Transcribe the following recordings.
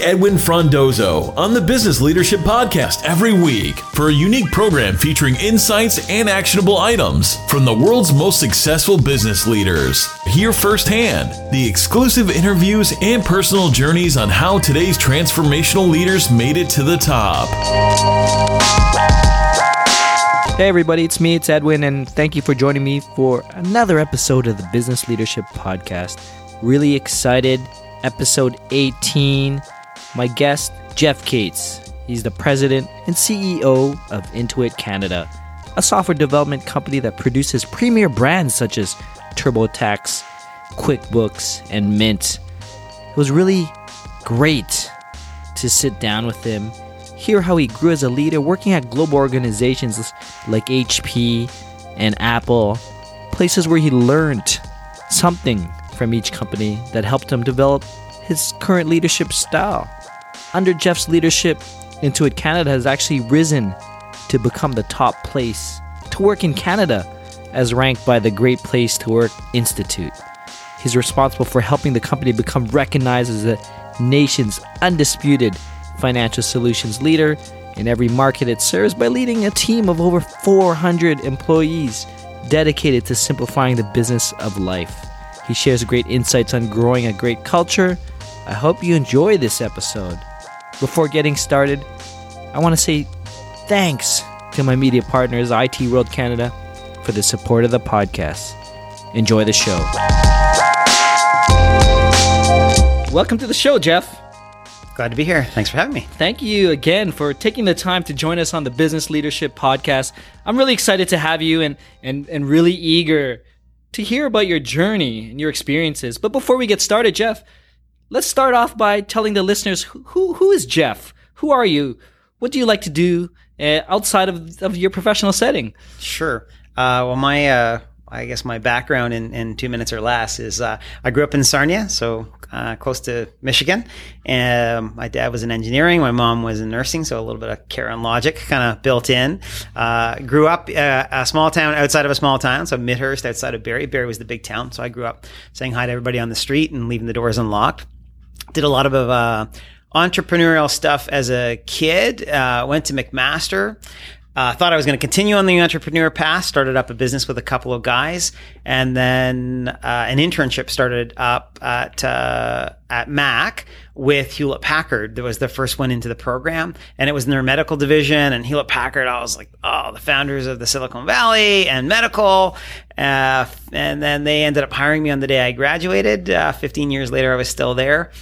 Edwin Frondozo on the Business Leadership Podcast every week for a unique program featuring insights and actionable items from the world's most successful business leaders. Hear firsthand the exclusive interviews and personal journeys on how today's transformational leaders made it to the top. Hey, everybody, it's me, it's Edwin, and thank you for joining me for another episode of the Business Leadership Podcast. Really excited episode 18. My guest, Jeff Cates. He's the president and CEO of Intuit Canada, a software development company that produces premier brands such as TurboTax, QuickBooks, and Mint. It was really great to sit down with him, hear how he grew as a leader working at global organizations like HP and Apple, places where he learned something from each company that helped him develop his current leadership style. Under Jeff's leadership, Intuit Canada has actually risen to become the top place to work in Canada as ranked by the Great Place to Work Institute. He's responsible for helping the company become recognized as the nation's undisputed financial solutions leader in every market it serves by leading a team of over 400 employees dedicated to simplifying the business of life. He shares great insights on growing a great culture. I hope you enjoy this episode. Before getting started, I want to say thanks to my media partners, IT World Canada, for the support of the podcast. Enjoy the show. Welcome to the show, Jeff. Glad to be here. Thanks for having me. Thank you again for taking the time to join us on the Business Leadership Podcast. I'm really excited to have you and, and, and really eager to hear about your journey and your experiences. But before we get started, Jeff, let's start off by telling the listeners who who is Jeff? Who are you? What do you like to do uh, outside of, of your professional setting? Sure. Uh, well, my uh, I guess my background in, in two minutes or less is uh, I grew up in Sarnia, so uh, close to Michigan. And um, my dad was in engineering, my mom was in nursing, so a little bit of care and logic kind of built in. Uh, grew up a small town outside of a small town, so Midhurst outside of Barrie. Barrie was the big town, so I grew up saying hi to everybody on the street and leaving the doors unlocked. Did a lot of uh, entrepreneurial stuff as a kid. Uh, went to McMaster. Uh, thought I was going to continue on the entrepreneur path. Started up a business with a couple of guys, and then uh, an internship started up at uh, at Mac with Hewlett Packard. That was the first one into the program, and it was in their medical division. And Hewlett Packard, I was like, oh, the founders of the Silicon Valley and medical. Uh, and then they ended up hiring me on the day I graduated. Uh, 15 years later, I was still there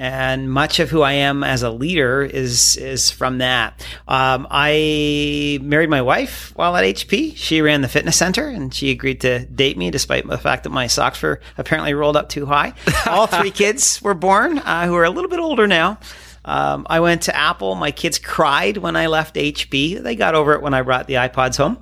and much of who I am as a leader is is from that. Um, I married my wife while at HP. She ran the fitness center, and she agreed to date me despite the fact that my socks were apparently rolled up too high. All three kids were born, uh, who are a little bit older now. Um, I went to Apple. My kids cried when I left HP. They got over it when I brought the iPods home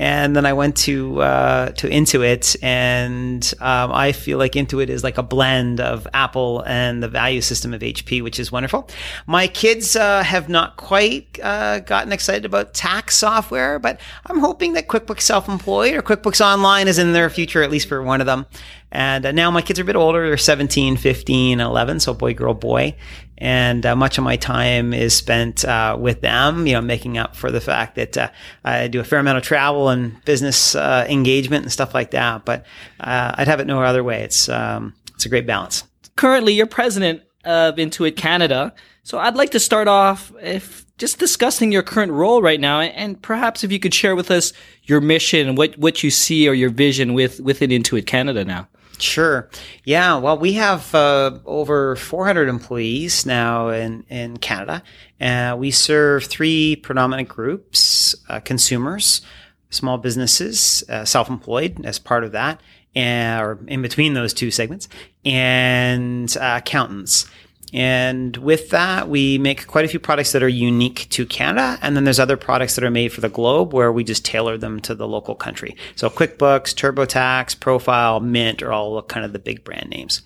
and then I went to uh, to Intuit, and um, I feel like Intuit is like a blend of Apple and the value system of HP, which is wonderful. My kids uh, have not quite uh, gotten excited about tax software, but I'm hoping that QuickBooks Self-Employed or QuickBooks Online is in their future, at least for one of them. And uh, now my kids are a bit older; they're 17, 15, 11, so boy, girl, boy and uh, much of my time is spent uh, with them. You know, making up for the fact that uh, I do a fair amount of travel and business uh, engagement and stuff like that. But uh, I'd have it no other way. It's um, it's a great balance. Currently, you're president of Intuit Canada. So I'd like to start off if just discussing your current role right now, and perhaps if you could share with us your mission what, what you see or your vision with within Intuit Canada now. Sure. Yeah. Well, we have uh, over 400 employees now in, in Canada. Uh, we serve three predominant groups uh, consumers, small businesses, uh, self employed as part of that, and, or in between those two segments, and uh, accountants. And with that, we make quite a few products that are unique to Canada. And then there's other products that are made for the globe where we just tailor them to the local country. So QuickBooks, TurboTax, Profile, Mint are all kind of the big brand names.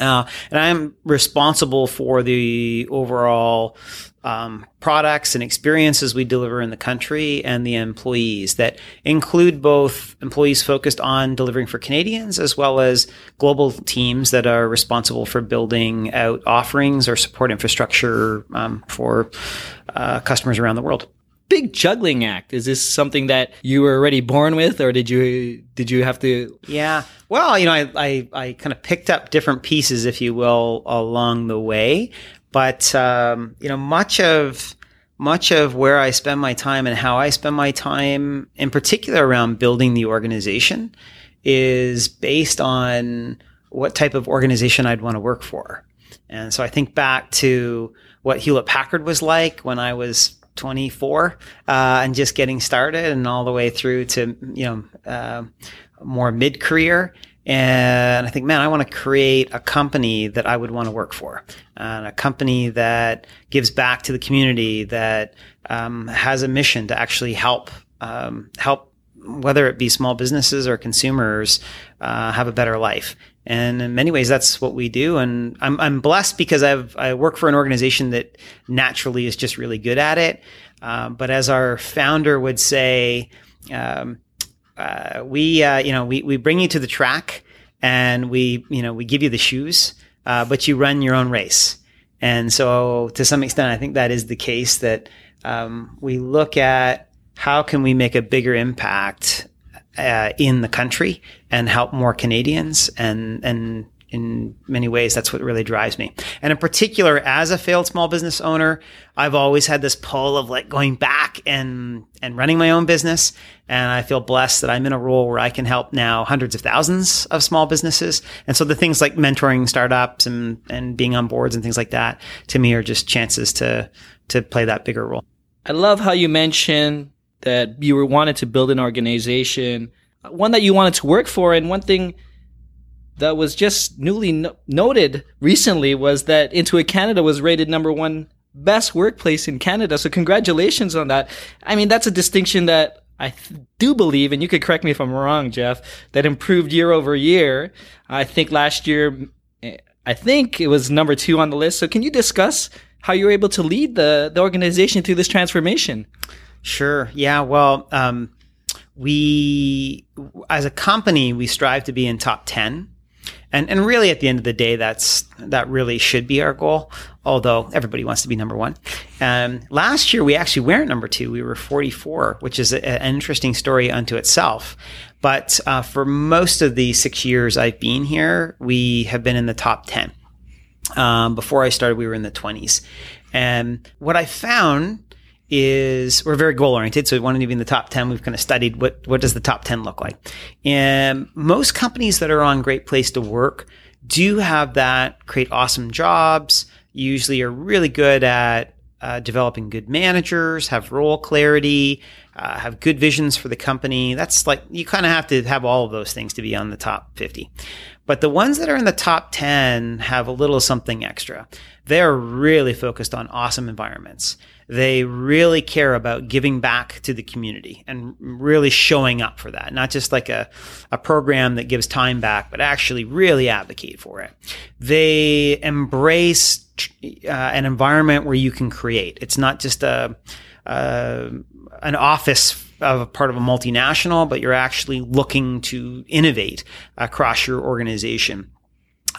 Uh, and I'm responsible for the overall um, products and experiences we deliver in the country and the employees that include both employees focused on delivering for Canadians as well as global teams that are responsible for building out offerings or support infrastructure um, for uh, customers around the world big juggling act. Is this something that you were already born with, or did you did you have to? Yeah, well, you know, I I, I kind of picked up different pieces, if you will, along the way. But um, you know, much of much of where I spend my time and how I spend my time, in particular around building the organization, is based on what type of organization I'd want to work for. And so I think back to what Hewlett Packard was like when I was 24 uh, and just getting started, and all the way through to you know uh, more mid career. And I think, man, I want to create a company that I would want to work for, and a company that gives back to the community, that um, has a mission to actually help um, help whether it be small businesses or consumers uh, have a better life. And in many ways, that's what we do. And I'm, I'm blessed because I've, I work for an organization that naturally is just really good at it. Um, but as our founder would say, um, uh, we uh, you know we, we bring you to the track and we you know we give you the shoes uh, but you run your own race. And so to some extent i think that is the case that um, we look at how can we make a bigger impact uh, in the country and help more canadians and and in many ways, that's what really drives me. And in particular, as a failed small business owner, I've always had this pull of like going back and, and running my own business. And I feel blessed that I'm in a role where I can help now hundreds of thousands of small businesses. And so the things like mentoring startups and, and being on boards and things like that to me are just chances to, to play that bigger role. I love how you mentioned that you were wanted to build an organization, one that you wanted to work for. And one thing that was just newly no- noted recently was that Intuit Canada was rated number one best workplace in Canada. So congratulations on that. I mean, that's a distinction that I th- do believe, and you could correct me if I'm wrong, Jeff, that improved year over year. I think last year, eh, I think it was number two on the list. So can you discuss how you were able to lead the, the organization through this transformation? Sure. Yeah. Well, um, we, as a company, we strive to be in top 10 and and really at the end of the day, that's that really should be our goal. Although everybody wants to be number one. Um, last year we actually weren't number two. We were 44, which is a, an interesting story unto itself. But uh, for most of the six years I've been here, we have been in the top 10. Um, before I started, we were in the 20s. And what I found is we're very goal oriented. So we wanted to be in the top 10. We've kind of studied what, what does the top 10 look like? And most companies that are on Great Place to Work do have that, create awesome jobs, usually are really good at uh, developing good managers, have role clarity, uh, have good visions for the company. That's like, you kind of have to have all of those things to be on the top 50. But the ones that are in the top 10 have a little something extra. They're really focused on awesome environments they really care about giving back to the community and really showing up for that. Not just like a, a program that gives time back, but actually really advocate for it. They embrace uh, an environment where you can create. It's not just a, uh, an office of a part of a multinational, but you're actually looking to innovate across your organization.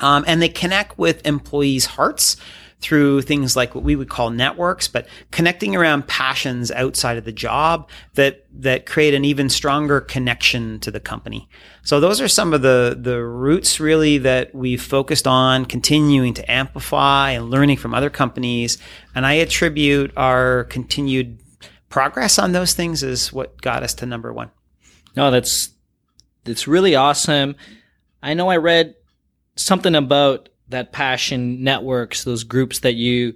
Um, and they connect with employees' hearts through things like what we would call networks, but connecting around passions outside of the job that that create an even stronger connection to the company. So those are some of the the roots really that we've focused on continuing to amplify and learning from other companies. And I attribute our continued progress on those things is what got us to number one. No, that's that's really awesome. I know I read something about that passion networks, those groups that you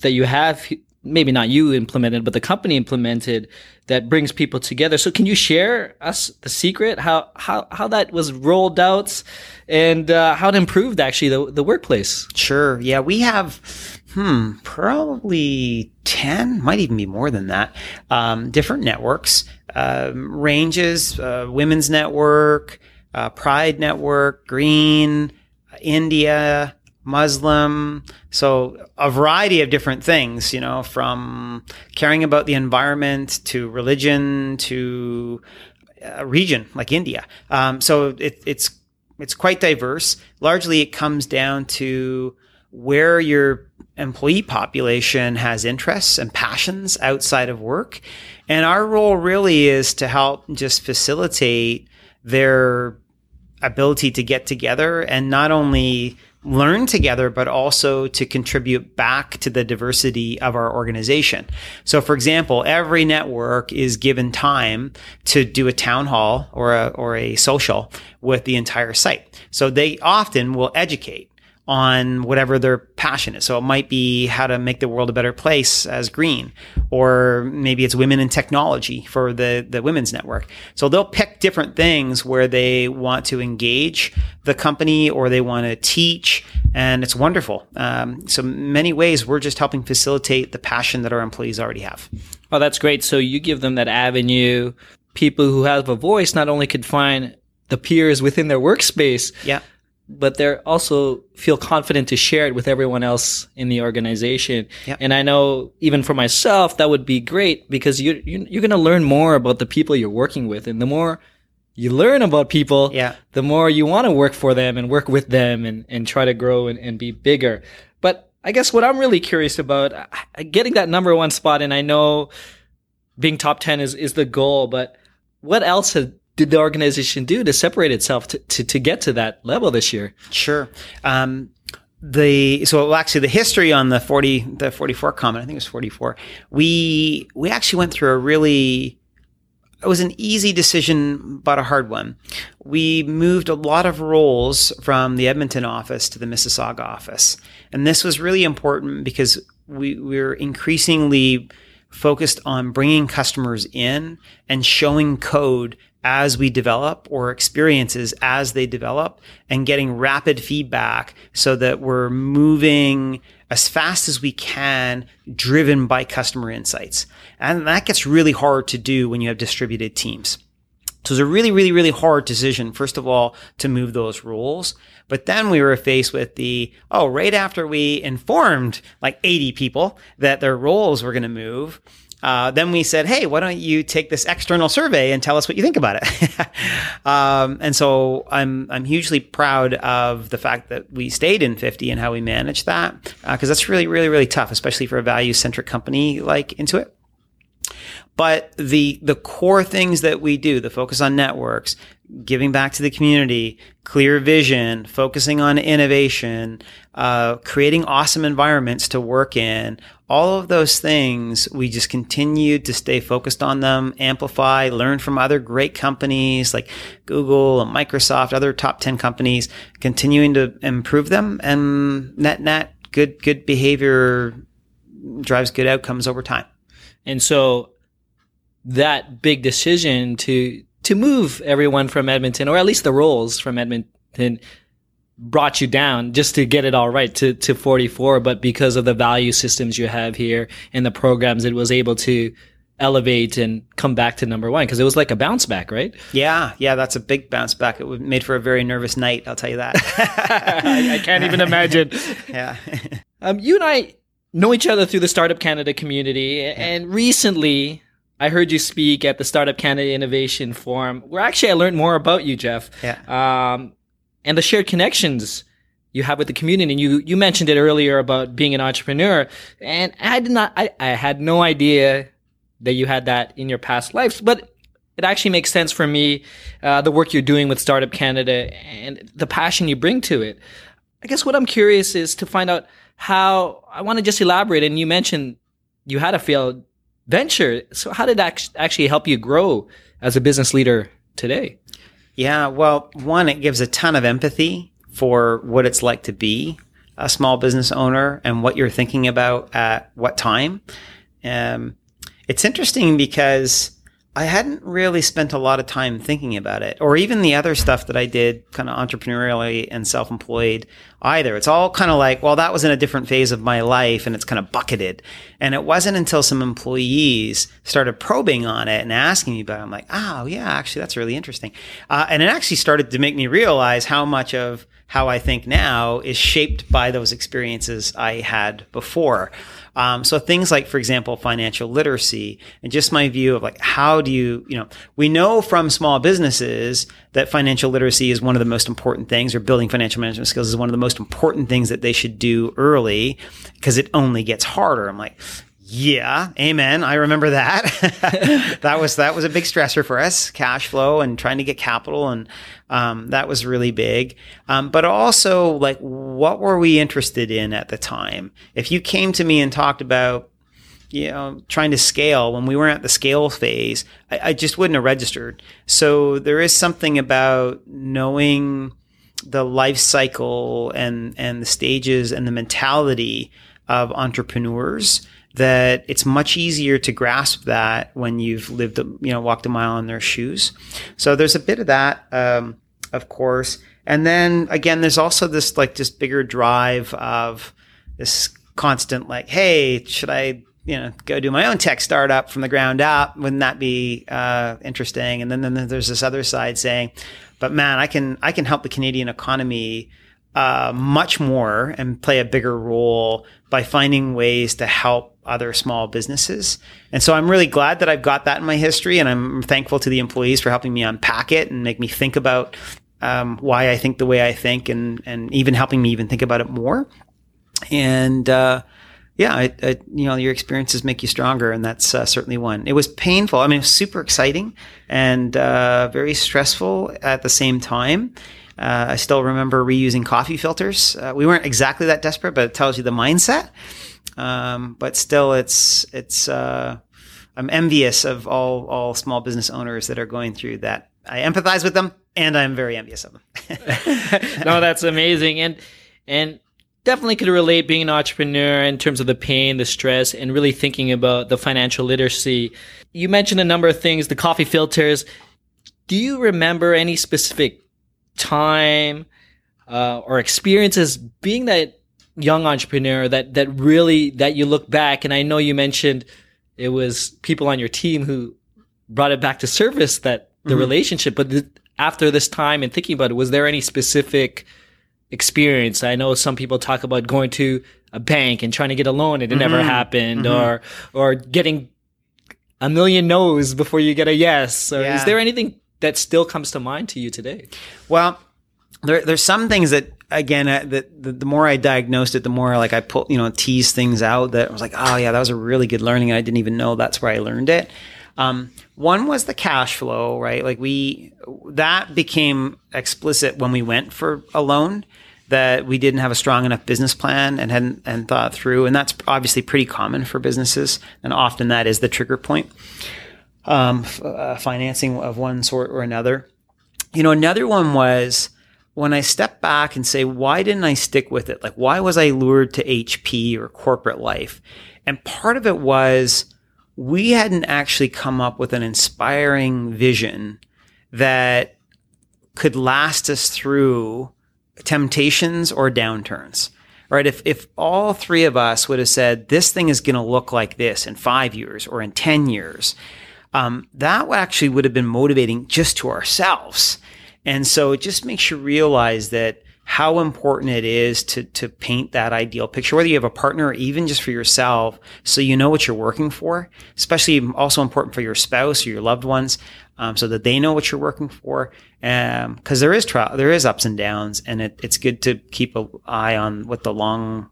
that you have maybe not you implemented, but the company implemented that brings people together. So can you share us the secret how how how that was rolled out and uh, how it improved actually the the workplace? Sure. Yeah, we have hmm probably 10 might even be more than that um, different networks um, ranges uh, women's network uh, pride network green India, Muslim. So a variety of different things, you know, from caring about the environment to religion to a region like India. Um, so it, it's it's quite diverse. Largely, it comes down to where your employee population has interests and passions outside of work. And our role really is to help just facilitate their ability to get together and not only learn together, but also to contribute back to the diversity of our organization. So, for example, every network is given time to do a town hall or a, or a social with the entire site. So they often will educate on whatever their passion is. So it might be how to make the world a better place as green, or maybe it's women in technology for the, the women's network. So they'll pick different things where they want to engage the company or they want to teach. And it's wonderful. Um, so many ways we're just helping facilitate the passion that our employees already have. Oh, that's great. So you give them that avenue. People who have a voice not only could find the peers within their workspace, Yeah. But they're also feel confident to share it with everyone else in the organization. Yep. And I know even for myself, that would be great because you, you you're going to learn more about the people you're working with, and the more you learn about people, Yeah. the more you want to work for them and work with them and, and try to grow and, and be bigger. But I guess what I'm really curious about, getting that number one spot, and I know being top 10 is, is the goal, but what else did the organization do to separate itself to, to, to get to that level this year? Sure. Um, the so actually the history on the 40 the 44 comment i think it was 44 we we actually went through a really it was an easy decision but a hard one we moved a lot of roles from the edmonton office to the mississauga office and this was really important because we we're increasingly focused on bringing customers in and showing code as we develop or experiences as they develop and getting rapid feedback so that we're moving as fast as we can driven by customer insights. And that gets really hard to do when you have distributed teams. So it's a really, really, really hard decision, first of all, to move those rules. But then we were faced with the, oh, right after we informed like 80 people that their roles were going to move, uh, then we said, hey, why don't you take this external survey and tell us what you think about it? um, and so I'm, I'm hugely proud of the fact that we stayed in 50 and how we managed that, because that's really, really, really tough, especially for a value centric company like Intuit. But the the core things that we do, the focus on networks, giving back to the community, clear vision, focusing on innovation, uh, creating awesome environments to work in, all of those things, we just continue to stay focused on them, amplify, learn from other great companies like Google and Microsoft, other top 10 companies, continuing to improve them and net net good good behavior drives good outcomes over time. And so that big decision to to move everyone from Edmonton, or at least the roles from Edmonton, brought you down just to get it all right to, to 44. But because of the value systems you have here and the programs, it was able to elevate and come back to number one because it was like a bounce back, right? Yeah, yeah, that's a big bounce back. It made for a very nervous night, I'll tell you that. I, I can't even imagine. yeah. Um, you and I know each other through the Startup Canada community, and recently I heard you speak at the Startup Canada Innovation Forum, where actually I learned more about you, Jeff. Yeah. Um, and the shared connections you have with the community. And you you mentioned it earlier about being an entrepreneur, and I did not. I, I had no idea that you had that in your past lives, but it actually makes sense for me. Uh, the work you're doing with Startup Canada and the passion you bring to it. I guess what I'm curious is to find out how I want to just elaborate. And you mentioned you had a failed venture. So how did that actually help you grow as a business leader today? Yeah, well, one, it gives a ton of empathy for what it's like to be a small business owner and what you're thinking about at what time. Um, it's interesting because I hadn't really spent a lot of time thinking about it, or even the other stuff that I did kind of entrepreneurially and self employed either. It's all kind of like, well, that was in a different phase of my life and it's kind of bucketed. And it wasn't until some employees started probing on it and asking me about it. I'm like, oh, yeah, actually, that's really interesting. Uh, and it actually started to make me realize how much of how I think now is shaped by those experiences I had before. Um, so things like, for example, financial literacy and just my view of like, how do you, you know, we know from small businesses that financial literacy is one of the most important things or building financial management skills is one of the most important things that they should do early because it only gets harder. I'm like, yeah, amen. I remember that. that was that was a big stressor for us, cash flow and trying to get capital, and um, that was really big. Um, but also, like, what were we interested in at the time? If you came to me and talked about, you know, trying to scale when we weren't at the scale phase, I, I just wouldn't have registered. So there is something about knowing the life cycle and and the stages and the mentality of entrepreneurs that it's much easier to grasp that when you've lived, you know, walked a mile in their shoes. So there's a bit of that, um, of course. And then again, there's also this like this bigger drive of this constant like, hey, should I, you know, go do my own tech startup from the ground up? Wouldn't that be uh, interesting? And then, then there's this other side saying, but man, I can I can help the Canadian economy uh, much more and play a bigger role by finding ways to help other small businesses. And so I'm really glad that I've got that in my history. And I'm thankful to the employees for helping me unpack it and make me think about um, why I think the way I think and, and even helping me even think about it more. And, uh, yeah, I, I, you know, your experiences make you stronger, and that's uh, certainly one. It was painful. I mean, it was super exciting and uh, very stressful at the same time. Uh, I still remember reusing coffee filters. Uh, we weren't exactly that desperate, but it tells you the mindset. Um, but still, it's it's. Uh, I'm envious of all all small business owners that are going through that. I empathize with them, and I'm very envious of them. no, that's amazing, and and definitely could relate being an entrepreneur in terms of the pain, the stress, and really thinking about the financial literacy. You mentioned a number of things, the coffee filters. Do you remember any specific time uh, or experiences being that young entrepreneur that that really that you look back and I know you mentioned it was people on your team who brought it back to service that the mm-hmm. relationship but th- after this time and thinking about it was there any specific experience I know some people talk about going to a bank and trying to get a loan and it mm-hmm. never happened mm-hmm. or or getting a million no's before you get a yes or yeah. is there anything that still comes to mind to you today well there, there's some things that again uh, that the, the, more I diagnosed it, the more like I pull you know tease things out that I was like, oh yeah, that was a really good learning. I didn't even know that's where I learned it. Um, one was the cash flow, right? Like we that became explicit when we went for a loan that we didn't have a strong enough business plan and hadn't and thought through, and that's obviously pretty common for businesses, and often that is the trigger point. Um, f- uh, financing of one sort or another. You know, another one was when I step back and say, why didn't I stick with it? Like, why was I lured to HP or corporate life? And part of it was we hadn't actually come up with an inspiring vision that could last us through temptations or downturns. Right? If, if all three of us would have said, this thing is going to look like this in five years or in 10 years, um, that actually would have been motivating just to ourselves and so it just makes you realize that how important it is to to paint that ideal picture, whether you have a partner or even just for yourself, so you know what you're working for. Especially also important for your spouse or your loved ones, um, so that they know what you're working for. Because um, there is trial, there is ups and downs, and it, it's good to keep an eye on what the long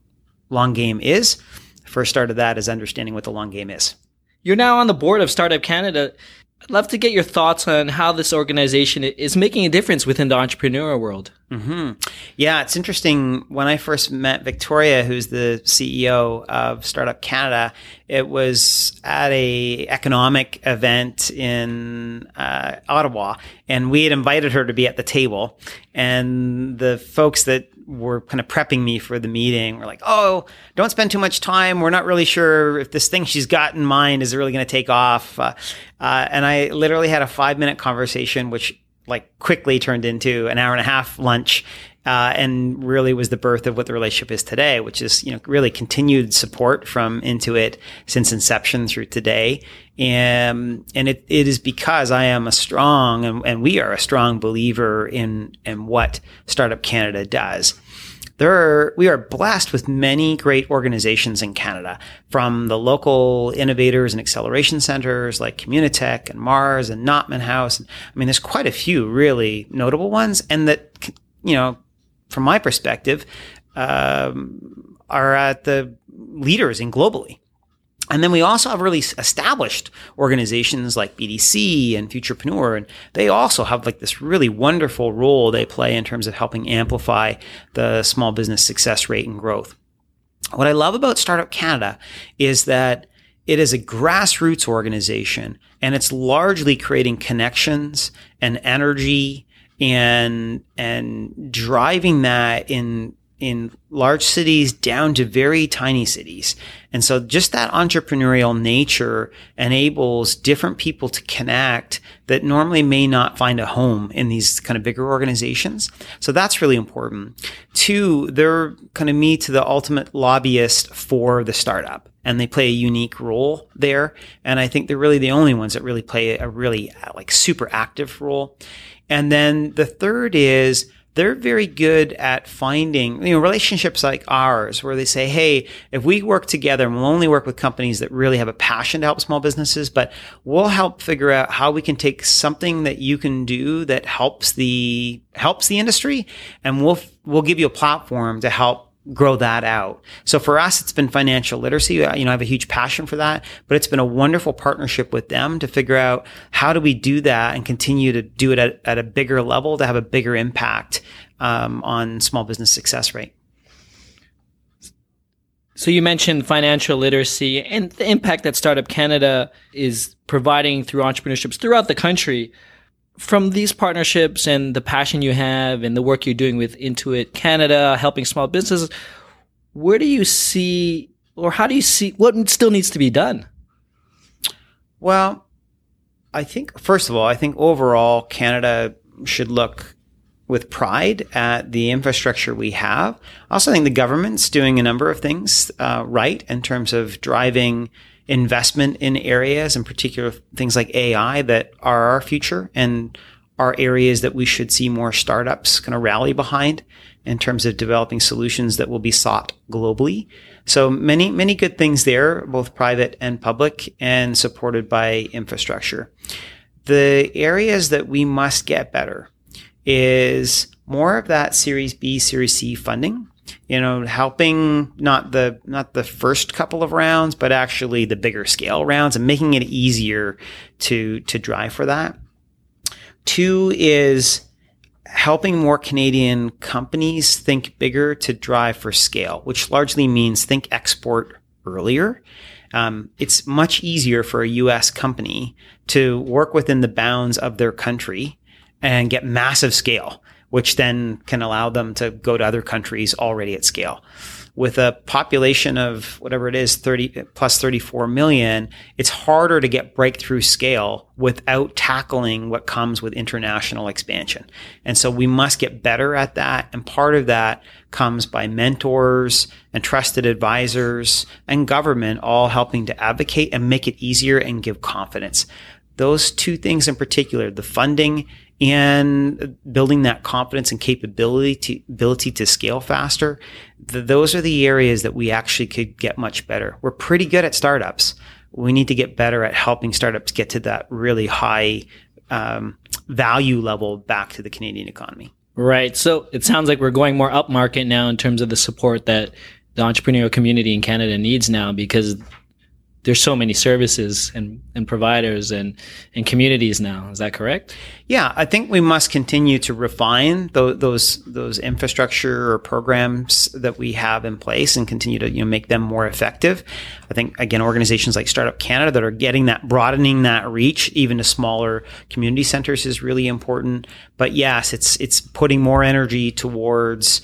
long game is. First start of that is understanding what the long game is. You're now on the board of Startup Canada. I'd love to get your thoughts on how this organization is making a difference within the entrepreneurial world. Mm-hmm. Yeah, it's interesting. When I first met Victoria, who's the CEO of Startup Canada, it was at a economic event in uh, Ottawa, and we had invited her to be at the table. And the folks that were kind of prepping me for the meeting. We're like, oh, don't spend too much time. We're not really sure if this thing she's got in mind is really going to take off. Uh, uh, and I literally had a five minute conversation, which like quickly turned into an hour and a half lunch. Uh, and really was the birth of what the relationship is today, which is you know really continued support from Intuit since inception through today. And, and it, it is because I am a strong and, and we are a strong believer in, in what Startup Canada does there are, we are blessed with many great organizations in Canada, from the local innovators and acceleration centers like Communitech and Mars and Notman House. I mean, there's quite a few really notable ones, and that you know, from my perspective, um, are at the leaders in globally. And then we also have really established organizations like BDC and Futurpreneur, and they also have like this really wonderful role they play in terms of helping amplify the small business success rate and growth. What I love about Startup Canada is that it is a grassroots organization and it's largely creating connections and energy and and driving that in in large cities down to very tiny cities. And so just that entrepreneurial nature enables different people to connect that normally may not find a home in these kind of bigger organizations. So that's really important. Two, they're kind of me to the ultimate lobbyist for the startup and they play a unique role there. And I think they're really the only ones that really play a really like super active role. And then the third is, they're very good at finding you know relationships like ours where they say hey if we work together and we'll only work with companies that really have a passion to help small businesses but we'll help figure out how we can take something that you can do that helps the helps the industry and we'll we'll give you a platform to help grow that out. So for us, it's been financial literacy. You know, I have a huge passion for that, but it's been a wonderful partnership with them to figure out how do we do that and continue to do it at, at a bigger level to have a bigger impact um, on small business success rate. So you mentioned financial literacy and the impact that Startup Canada is providing through entrepreneurships throughout the country. From these partnerships and the passion you have and the work you're doing with Intuit Canada, helping small businesses, where do you see or how do you see what still needs to be done? Well, I think first of all, I think overall Canada should look with pride at the infrastructure we have. I also think the government's doing a number of things uh, right in terms of driving investment in areas, in particular things like AI that are our future and are areas that we should see more startups kind of rally behind in terms of developing solutions that will be sought globally. So many, many good things there, both private and public and supported by infrastructure. The areas that we must get better is more of that Series B, Series C funding. You know, helping not the not the first couple of rounds, but actually the bigger scale rounds and making it easier to to drive for that. Two is helping more Canadian companies think bigger to drive for scale, which largely means think export earlier. Um, it's much easier for a US company to work within the bounds of their country and get massive scale, which then can allow them to go to other countries already at scale. With a population of whatever it is, 30 plus 34 million, it's harder to get breakthrough scale without tackling what comes with international expansion. And so we must get better at that. And part of that comes by mentors and trusted advisors and government all helping to advocate and make it easier and give confidence. Those two things in particular, the funding and building that confidence and capability to ability to scale faster. The, those are the areas that we actually could get much better. We're pretty good at startups. We need to get better at helping startups get to that really high um, value level back to the Canadian economy. Right. So it sounds like we're going more upmarket now in terms of the support that the entrepreneurial community in Canada needs now because there's so many services and, and providers and, and communities now. Is that correct? Yeah, I think we must continue to refine those, those those infrastructure or programs that we have in place and continue to you know make them more effective. I think again organizations like Startup Canada that are getting that broadening that reach even to smaller community centers is really important. But yes, it's it's putting more energy towards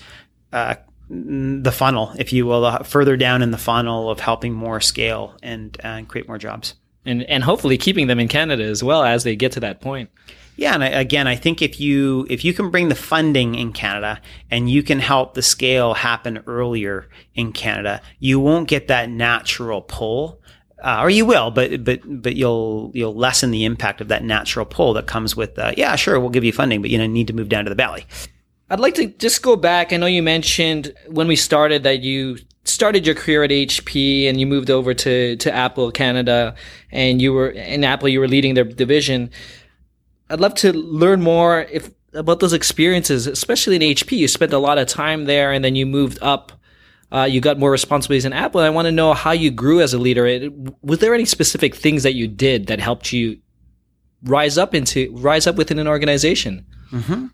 uh, the funnel, if you will, further down in the funnel of helping more scale and, and create more jobs. And, and hopefully keeping them in Canada as well as they get to that point. Yeah, and I, again, I think if you if you can bring the funding in Canada and you can help the scale happen earlier in Canada, you won't get that natural pull. Uh, or you will, but but but you'll you'll lessen the impact of that natural pull that comes with uh, yeah sure we'll give you funding but you know need to move down to the valley. I'd like to just go back. I know you mentioned when we started that you started your career at HP and you moved over to to Apple Canada and you were in Apple you were leading their division. I'd love to learn more if about those experiences, especially in HP. You spent a lot of time there and then you moved up uh, you got more responsibilities in Apple. I want to know how you grew as a leader. It, was there any specific things that you did that helped you rise up into rise up within an organization? Mm-hmm.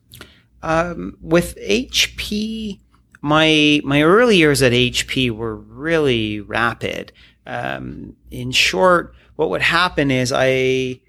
Um, with HP, my my early years at HP were really rapid. Um, in short, what would happen is I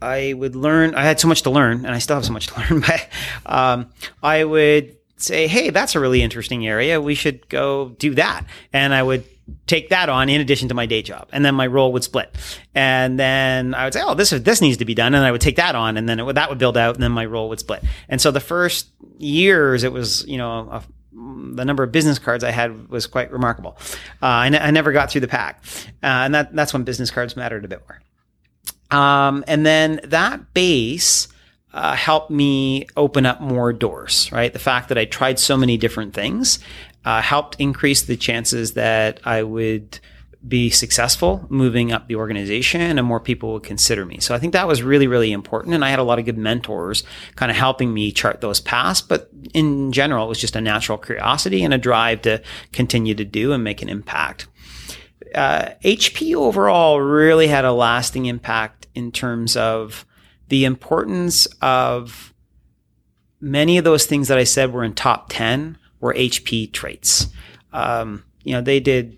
I would learn. I had so much to learn, and I still have so much to learn. But um, I would say, hey, that's a really interesting area. We should go do that. And I would take that on in addition to my day job. And then my role would split. And then I would say, oh, this, this needs to be done. And I would take that on and then would, that would build out and then my role would split. And so the first years, it was, you know, a, the number of business cards I had was quite remarkable. Uh, I, n- I never got through the pack. Uh, and that, that's when business cards mattered a bit more. Um, and then that base, uh, helped me open up more doors, right? The fact that I tried so many different things uh, helped increase the chances that I would be successful moving up the organization and more people would consider me. So I think that was really, really important. And I had a lot of good mentors kind of helping me chart those paths. But in general, it was just a natural curiosity and a drive to continue to do and make an impact. Uh, HP overall really had a lasting impact in terms of the importance of many of those things that I said were in top 10 HP traits. Um, you know, they did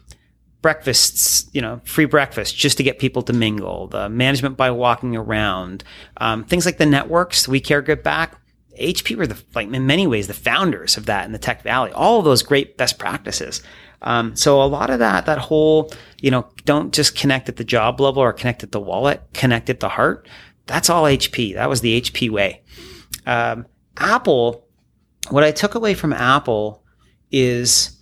breakfasts, you know, free breakfast just to get people to mingle, the management by walking around, um, things like the networks, we care good back. HP were the, like in many ways, the founders of that in the Tech Valley, all of those great best practices. Um, so a lot of that, that whole, you know, don't just connect at the job level or connect at the wallet, connect at the heart. That's all HP. That was the HP way. Um, Apple, what I took away from Apple is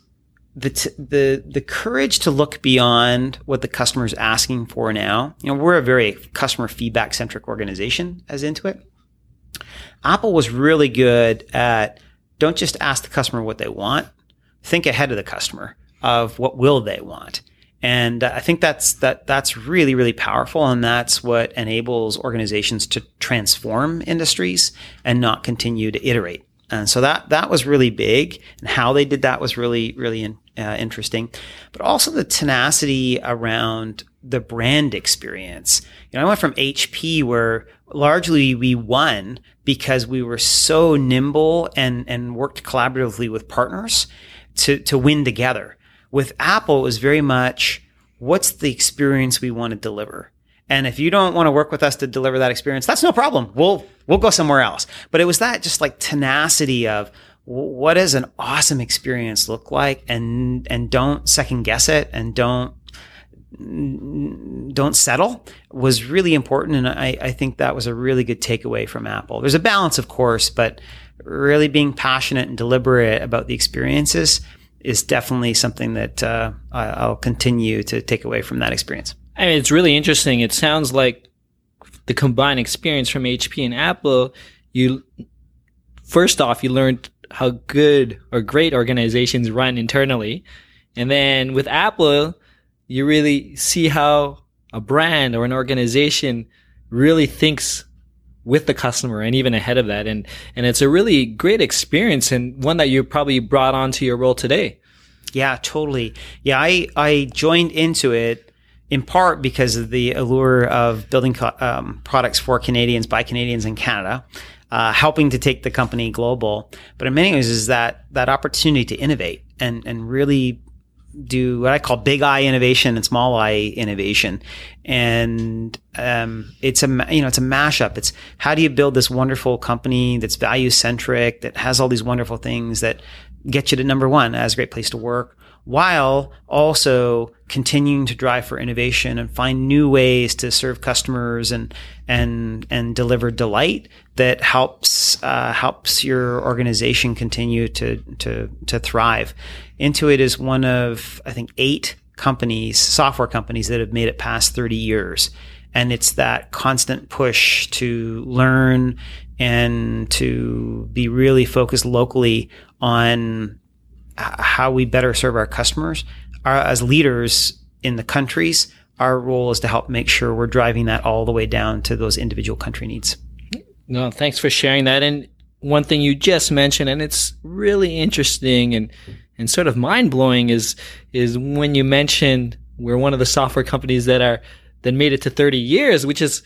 the, t- the, the courage to look beyond what the customer is asking for now. You know, we're a very customer feedback centric organization as Intuit. Apple was really good at don't just ask the customer what they want, think ahead of the customer of what will they want. And uh, I think that's that that's really really powerful, and that's what enables organizations to transform industries and not continue to iterate. And so that that was really big, and how they did that was really really in, uh, interesting. But also the tenacity around the brand experience. You know, I went from HP where largely we won because we were so nimble and and worked collaboratively with partners to to win together. With Apple, it was very much what's the experience we want to deliver. And if you don't want to work with us to deliver that experience, that's no problem. We'll we'll go somewhere else. But it was that just like tenacity of what does an awesome experience look like, and and don't second guess it, and don't don't settle was really important. And I, I think that was a really good takeaway from Apple. There's a balance, of course, but really being passionate and deliberate about the experiences is definitely something that uh, I'll continue to take away from that experience. I mean, it's really interesting. It sounds like the combined experience from HP and Apple. You first off, you learned how good or great organizations run internally, and then with Apple, you really see how a brand or an organization really thinks with the customer and even ahead of that. And, and it's a really great experience and one that you probably brought onto your role today. Yeah, totally. Yeah, I, I joined Intuit in part because of the allure of building co- um, products for Canadians by Canadians in Canada. Uh, helping to take the company global, but in many ways is that that opportunity to innovate and and really do what I call big I innovation and small I innovation. And um, it's a you know it's a mashup. It's how do you build this wonderful company that's value centric that has all these wonderful things that get you to number one as a great place to work while also continuing to drive for innovation and find new ways to serve customers and and and deliver delight that helps uh, helps your organization continue to to to thrive. Intuit is one of I think eight companies, software companies that have made it past 30 years. And it's that constant push to learn and to be really focused locally on how we better serve our customers. Our, as leaders in the countries, our role is to help make sure we're driving that all the way down to those individual country needs. No, thanks for sharing that. And one thing you just mentioned, and it's really interesting and and sort of mind blowing, is is when you mentioned we're one of the software companies that are that made it to 30 years, which is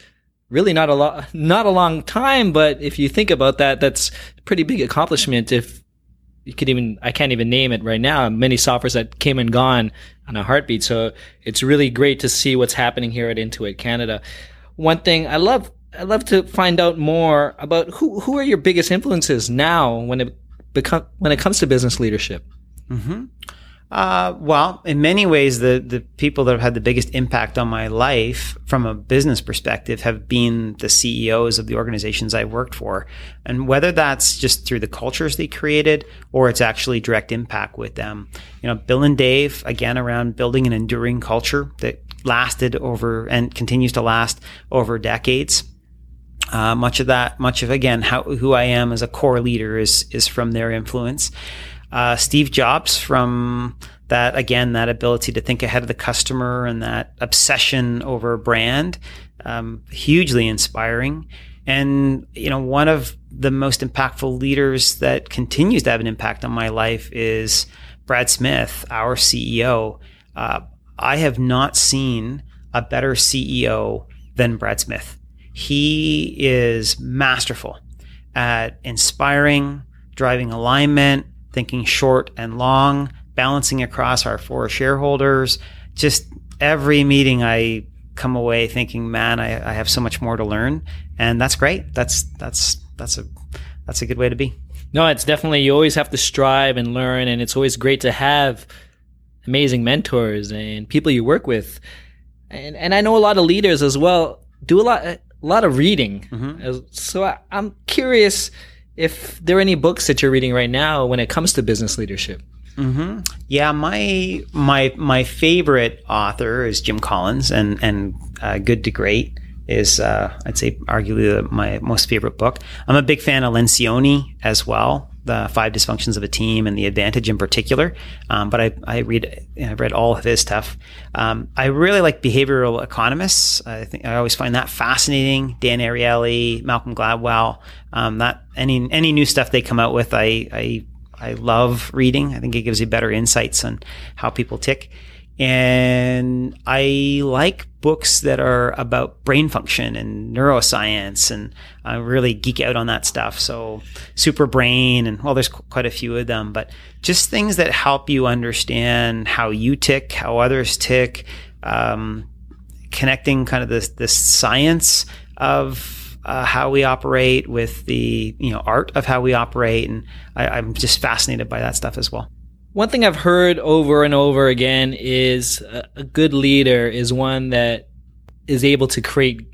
really not a lot, not a long time. But if you think about that, that's a pretty big accomplishment. If you could even, I can't even name it right now. Many softwares that came and gone on a heartbeat. So it's really great to see what's happening here at Intuit Canada. One thing I love, I love to find out more about who, who are your biggest influences now when it become, when it comes to business leadership. Mm-hmm. Uh, well, in many ways, the the people that have had the biggest impact on my life from a business perspective have been the CEOs of the organizations I've worked for, and whether that's just through the cultures they created or it's actually direct impact with them. You know, Bill and Dave again around building an enduring culture that lasted over and continues to last over decades. Uh, much of that, much of again, how who I am as a core leader is is from their influence uh, Steve Jobs from that again that ability to think ahead of the customer and that obsession over brand um, hugely inspiring. And you know one of the most impactful leaders that continues to have an impact on my life is brad smith our ceo uh, i have not seen a better ceo than brad smith. He is masterful at inspiring driving alignment thinking short and long, balancing across our four shareholders. Just every meeting I come away thinking, man, I, I have so much more to learn. And that's great. That's, that's, that's a, that's a good way to be. No, it's definitely, you always have to strive and learn. And it's always great to have amazing mentors and people you work with. And, and I know a lot of leaders as well do a lot, a lot of reading. Mm-hmm. So I, I'm curious, if there are any books that you're reading right now when it comes to business leadership. Mm-hmm. Yeah, my my my favorite author is Jim Collins, and and uh, Good to Great is uh, I'd say arguably my most favorite book. I'm a big fan of Lencioni as well the five dysfunctions of a team and the advantage in particular. Um, but I, I read I've read all of his stuff. Um, I really like behavioral economists. I think I always find that fascinating. Dan Ariely, Malcolm Gladwell. Um, that any any new stuff they come out with, I, I I love reading. I think it gives you better insights on how people tick. And I like books that are about brain function and neuroscience, and I really geek out on that stuff. So, Super Brain, and well, there's quite a few of them, but just things that help you understand how you tick, how others tick, um, connecting kind of this this science of uh, how we operate with the you know art of how we operate, and I, I'm just fascinated by that stuff as well. One thing I've heard over and over again is a, good leader is one that is able to create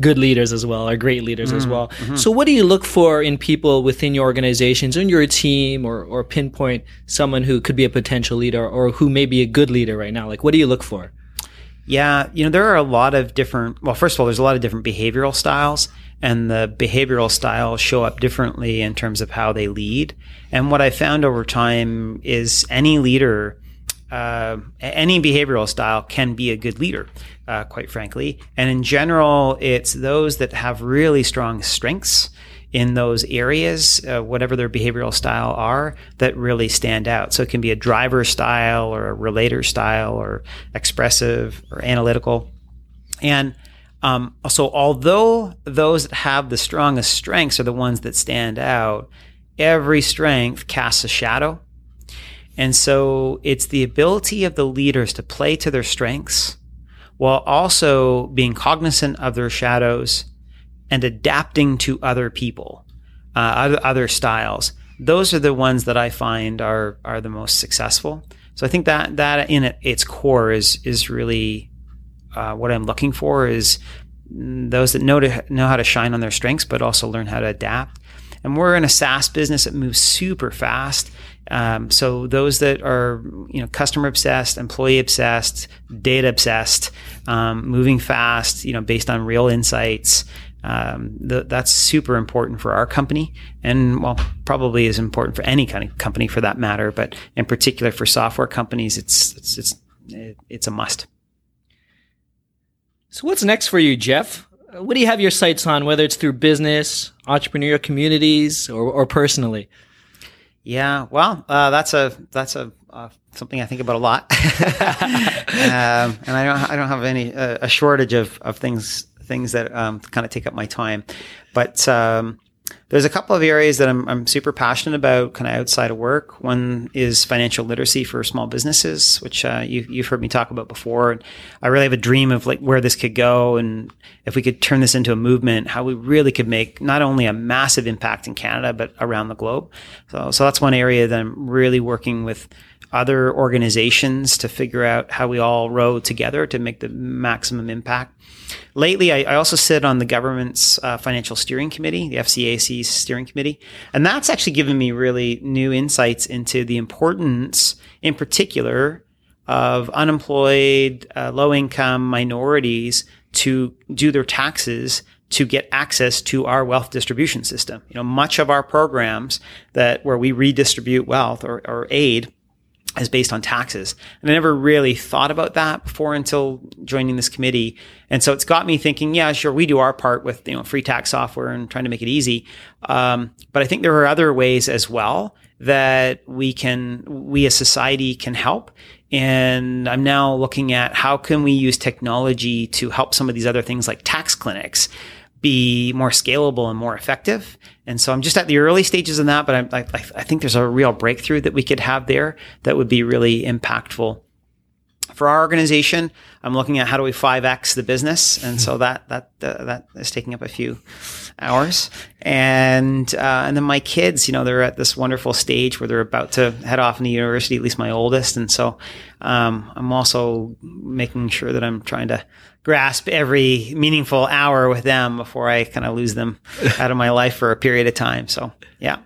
good leaders as well or great leaders mm, as well. Mm-hmm. So what do you look for in people within your organizations, in your team or, or pinpoint someone who could be a potential leader or who may be a good leader right now? Like what do you look for? Yeah, you know, there are a lot of different, well, first of all, there's a lot of different behavioral styles and the behavioral styles show up differently in terms of how they lead. And what I found over time is any leader, uh, any behavioral style can be a good leader, uh, quite frankly. And in general, it's those that have really strong strengths in those areas, uh, whatever their behavioral style are, that really stand out. So it can be a driver style or a relator style or expressive or analytical. And um, so, although those that have the strongest strengths are the ones that stand out, every strength casts a shadow. And so, it's the ability of the leaders to play to their strengths while also being cognizant of their shadows and adapting to other people, uh, other, other styles. those are the ones that I find are are the most successful. So I think that that in its core is is really uh, what I'm looking for is those that know to know how to shine on their strengths, but also learn how to adapt. And we're in a SaaS business that moves super fast. Um, so those that are you know customer obsessed, employee obsessed, data obsessed, um, moving fast, you know, based on real insights. Um, th- that's super important for our company, and well, probably is important for any kind of company for that matter. But in particular for software companies, it's it's it's, it's a must. So what's next for you, Jeff? What do you have your sights on, whether it's through business, entrepreneurial communities, or, or personally? Yeah, well, uh, that's a that's a uh, something I think about a lot, um, and I don't I don't have any uh, a shortage of of things things that um, kind of take up my time, but um, there's a couple of areas that I'm, I'm super passionate about kind of outside of work. One is financial literacy for small businesses, which uh, you, you've heard me talk about before. And I really have a dream of like where this could go. And if we could turn this into a movement, how we really could make not only a massive impact in Canada, but around the globe. So, so that's one area that I'm really working with other organizations to figure out how we all row together to make the maximum impact. Lately, I, I also sit on the government's uh, financial steering committee, the FCAC's steering committee, and that's actually given me really new insights into the importance, in particular, of unemployed, uh, low income minorities to do their taxes to get access to our wealth distribution system. You know, much of our programs that where we redistribute wealth or, or aid is based on taxes. And I never really thought about that before until joining this committee. And so it's got me thinking, yeah, sure, we do our part with, you know, free tax software and trying to make it easy. Um, but I think there are other ways as well that we can, we as society can help. And I'm now looking at how can we use technology to help some of these other things like tax clinics be more scalable and more effective. And so I'm just at the early stages in that, but I, I, I, think there's a real breakthrough that we could have there that would be really impactful. For our organization, I'm looking at how do we 5x the business, and so that that uh, that is taking up a few hours. And uh, and then my kids, you know, they're at this wonderful stage where they're about to head off into university. At least my oldest, and so um, I'm also making sure that I'm trying to grasp every meaningful hour with them before I kind of lose them out of my life for a period of time. So, yeah.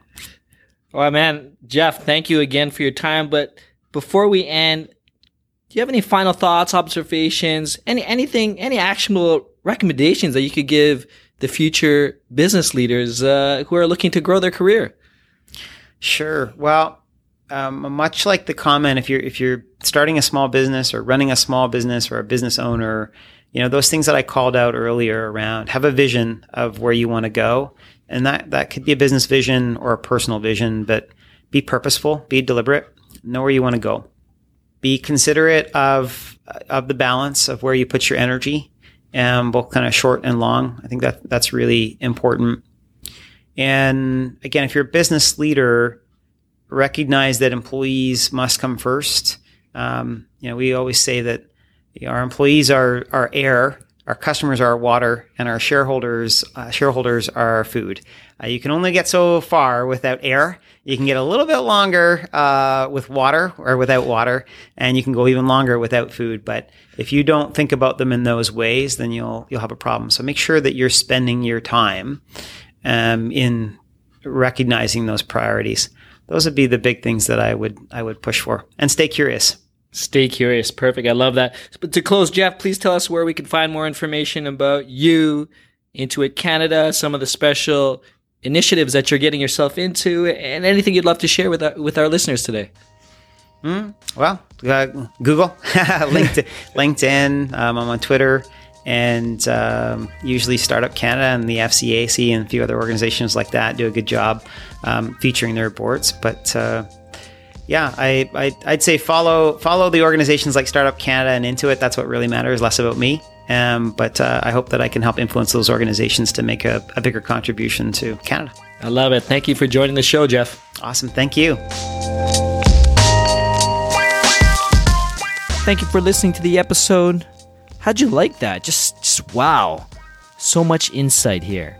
Well, man, Jeff, thank you again for your time. But before we end, do you have any final thoughts, observations, any anything, any actionable recommendations that you could give the future business leaders uh, who are looking to grow their career? Sure. Well, um, much like the comment, if you're if you're starting a small business or running a small business or a business owner, you know those things that i called out earlier around have a vision of where you want to go and that that could be a business vision or a personal vision but be purposeful be deliberate know where you want to go be considerate of of the balance of where you put your energy um, both kind of short and long i think that that's really important and again if you're a business leader recognize that employees must come first um, you know we always say that our employees are our air, our customers are our water, and our shareholders uh, shareholders are our food. Uh, you can only get so far without air. You can get a little bit longer uh, with water or without water, and you can go even longer without food. But if you don't think about them in those ways, then you'll you'll have a problem. So make sure that you're spending your time um, in recognizing those priorities. Those would be the big things that I would I would push for, and stay curious. Stay curious. Perfect. I love that. But to close, Jeff, please tell us where we can find more information about you, Intuit Canada, some of the special initiatives that you're getting yourself into, and anything you'd love to share with our, with our listeners today. Mm, well, uh, Google, LinkedIn, LinkedIn. Um, I'm on Twitter, and um, usually Startup Canada and the FCAC and a few other organizations like that do a good job um, featuring their reports. But uh, yeah, I, I would say follow follow the organizations like Startup Canada and Intuit. That's what really matters, less about me. Um, but uh, I hope that I can help influence those organizations to make a, a bigger contribution to Canada. I love it. Thank you for joining the show, Jeff. Awesome. Thank you. Thank you for listening to the episode. How'd you like that? Just, just wow. So much insight here.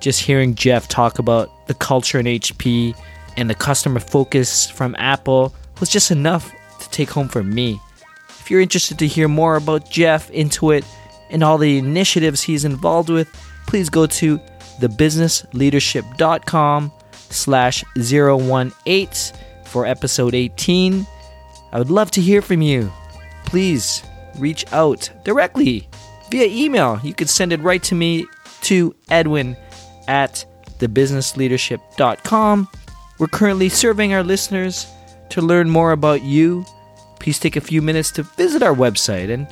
Just hearing Jeff talk about the culture in HP, and the customer focus from Apple was just enough to take home for me. If you're interested to hear more about Jeff Intuit and all the initiatives he's involved with, please go to thebusinessleadership.com slash 018 for episode 18. I would love to hear from you. Please reach out directly via email. You could send it right to me to edwin at thebusinessleadership.com. We're currently serving our listeners to learn more about you. Please take a few minutes to visit our website and,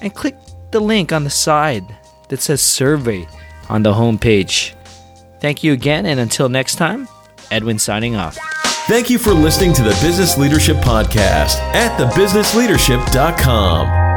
and click the link on the side that says survey on the homepage. Thank you again, and until next time, Edwin signing off. Thank you for listening to the Business Leadership Podcast at thebusinessleadership.com.